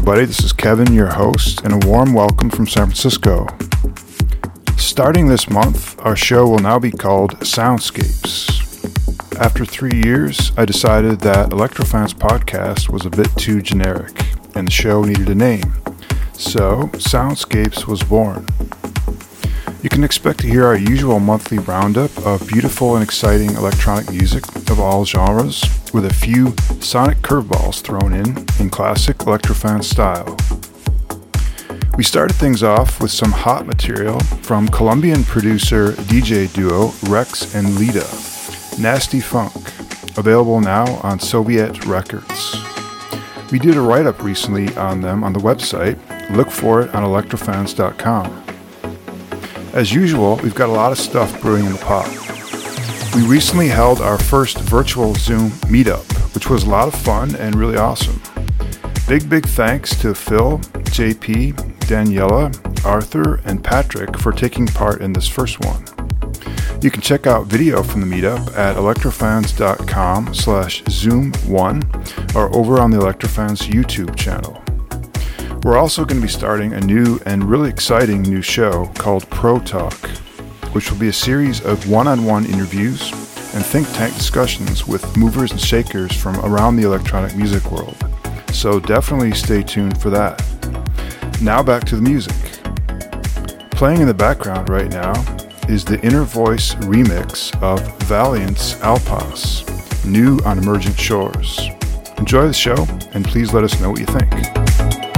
Everybody, this is Kevin, your host, and a warm welcome from San Francisco. Starting this month, our show will now be called Soundscapes. After three years, I decided that Electrofans podcast was a bit too generic, and the show needed a name. So, Soundscapes was born. You can expect to hear our usual monthly roundup of beautiful and exciting electronic music of all genres, with a few sonic curveballs thrown in in classic Electrofan style. We started things off with some hot material from Colombian producer DJ duo Rex and Lita, Nasty Funk, available now on Soviet Records. We did a write up recently on them on the website. Look for it on electrofans.com. As usual, we've got a lot of stuff brewing in the pot. We recently held our first virtual Zoom meetup, which was a lot of fun and really awesome. Big, big thanks to Phil, JP, Daniela, Arthur, and Patrick for taking part in this first one. You can check out video from the meetup at electrofans.com slash zoom1 or over on the Electrofans YouTube channel. We're also going to be starting a new and really exciting new show called Pro Talk, which will be a series of one on one interviews and think tank discussions with movers and shakers from around the electronic music world. So definitely stay tuned for that. Now back to the music. Playing in the background right now is the Inner Voice remix of Valiant's Alpas, new on Emergent Shores. Enjoy the show and please let us know what you think.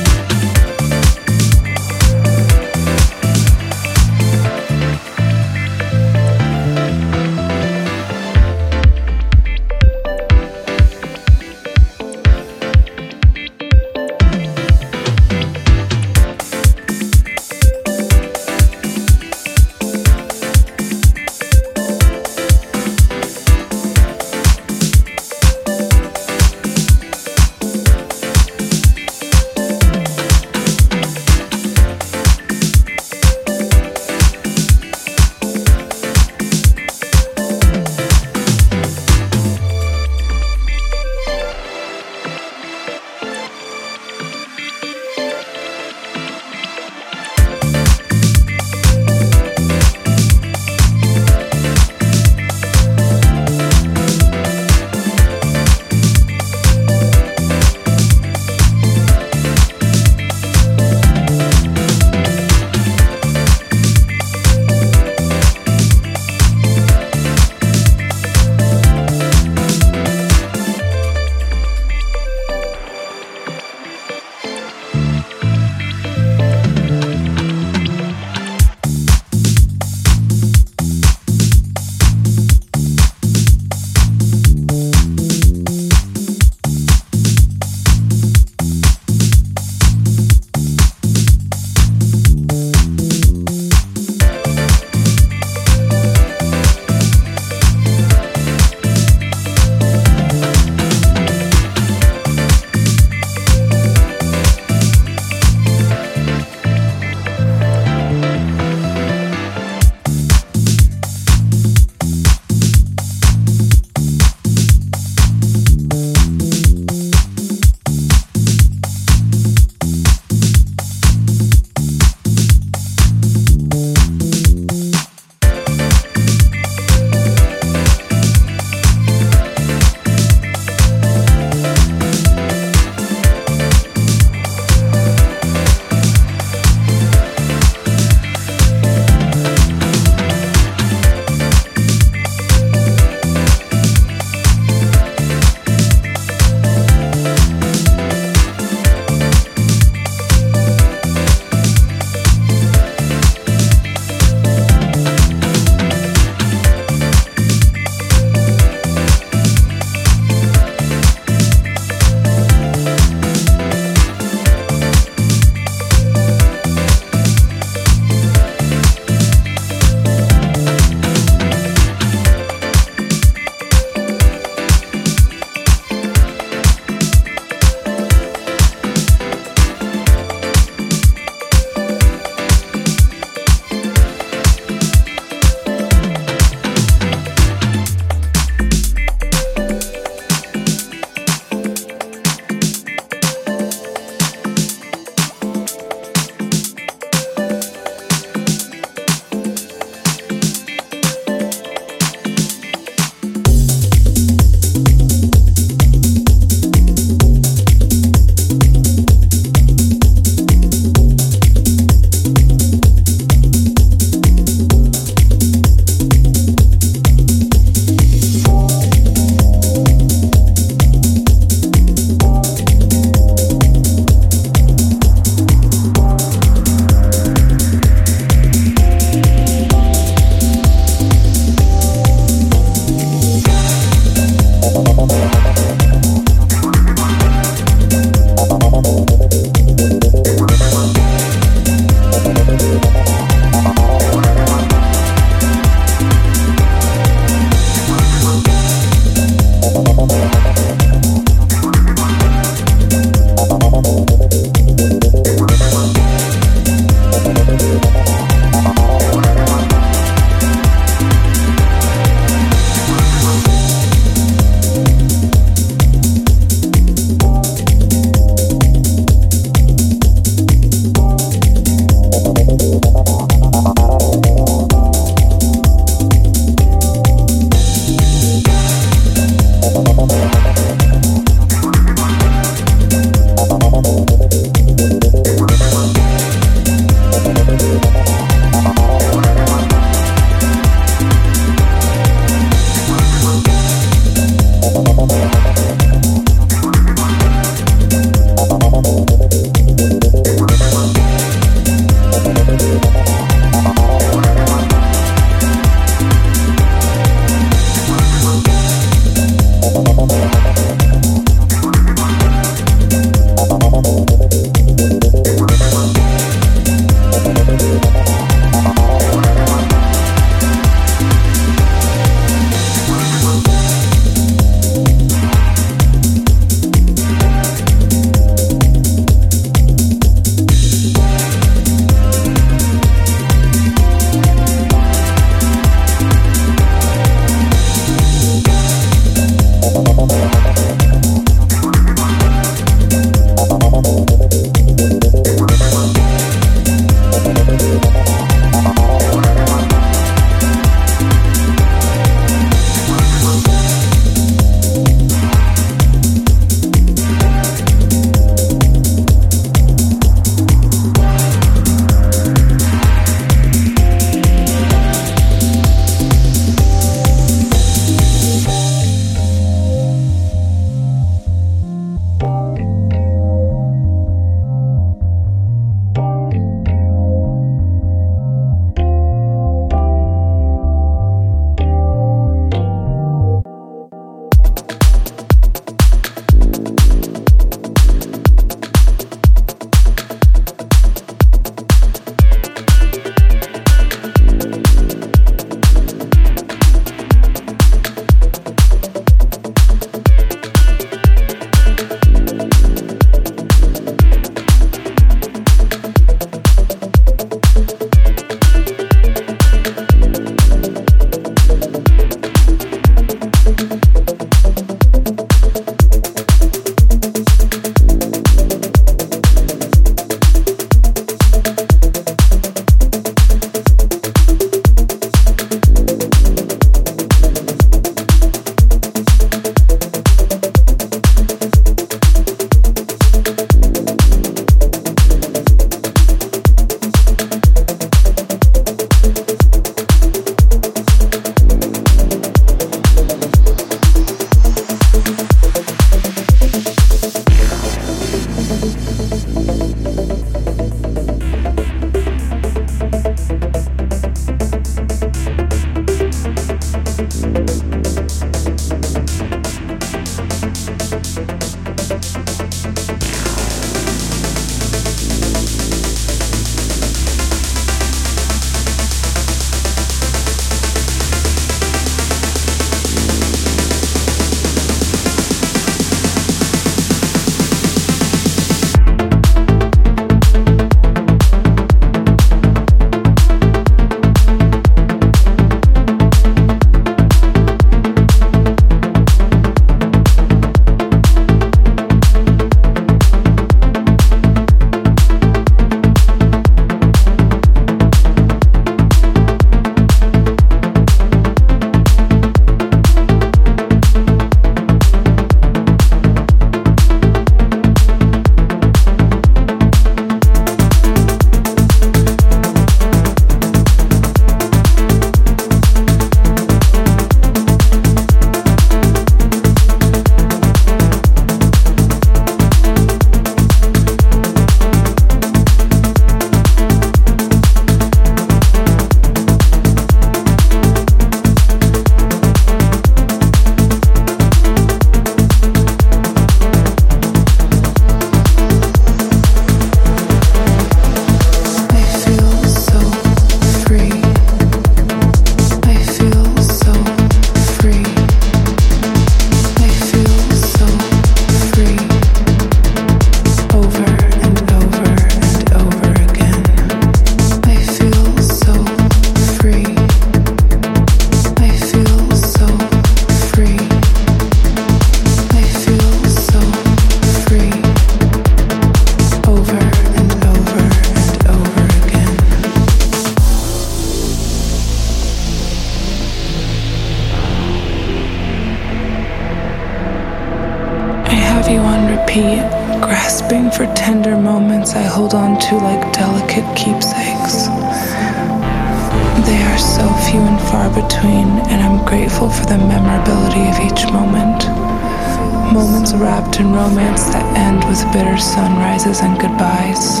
Bitter sunrises and goodbyes.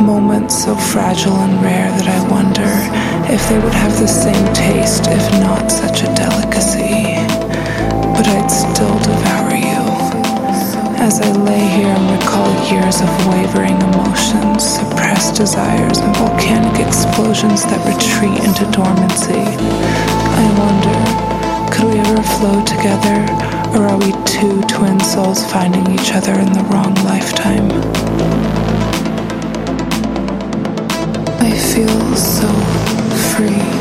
Moments so fragile and rare that I wonder if they would have the same taste if not such a delicacy. But I'd still devour you. As I lay here and recall years of wavering emotions, suppressed desires, and volcanic explosions that retreat into dormancy, I wonder could we ever flow together, or are we two twin souls finding each other in the wrong lifetime? I feel so free.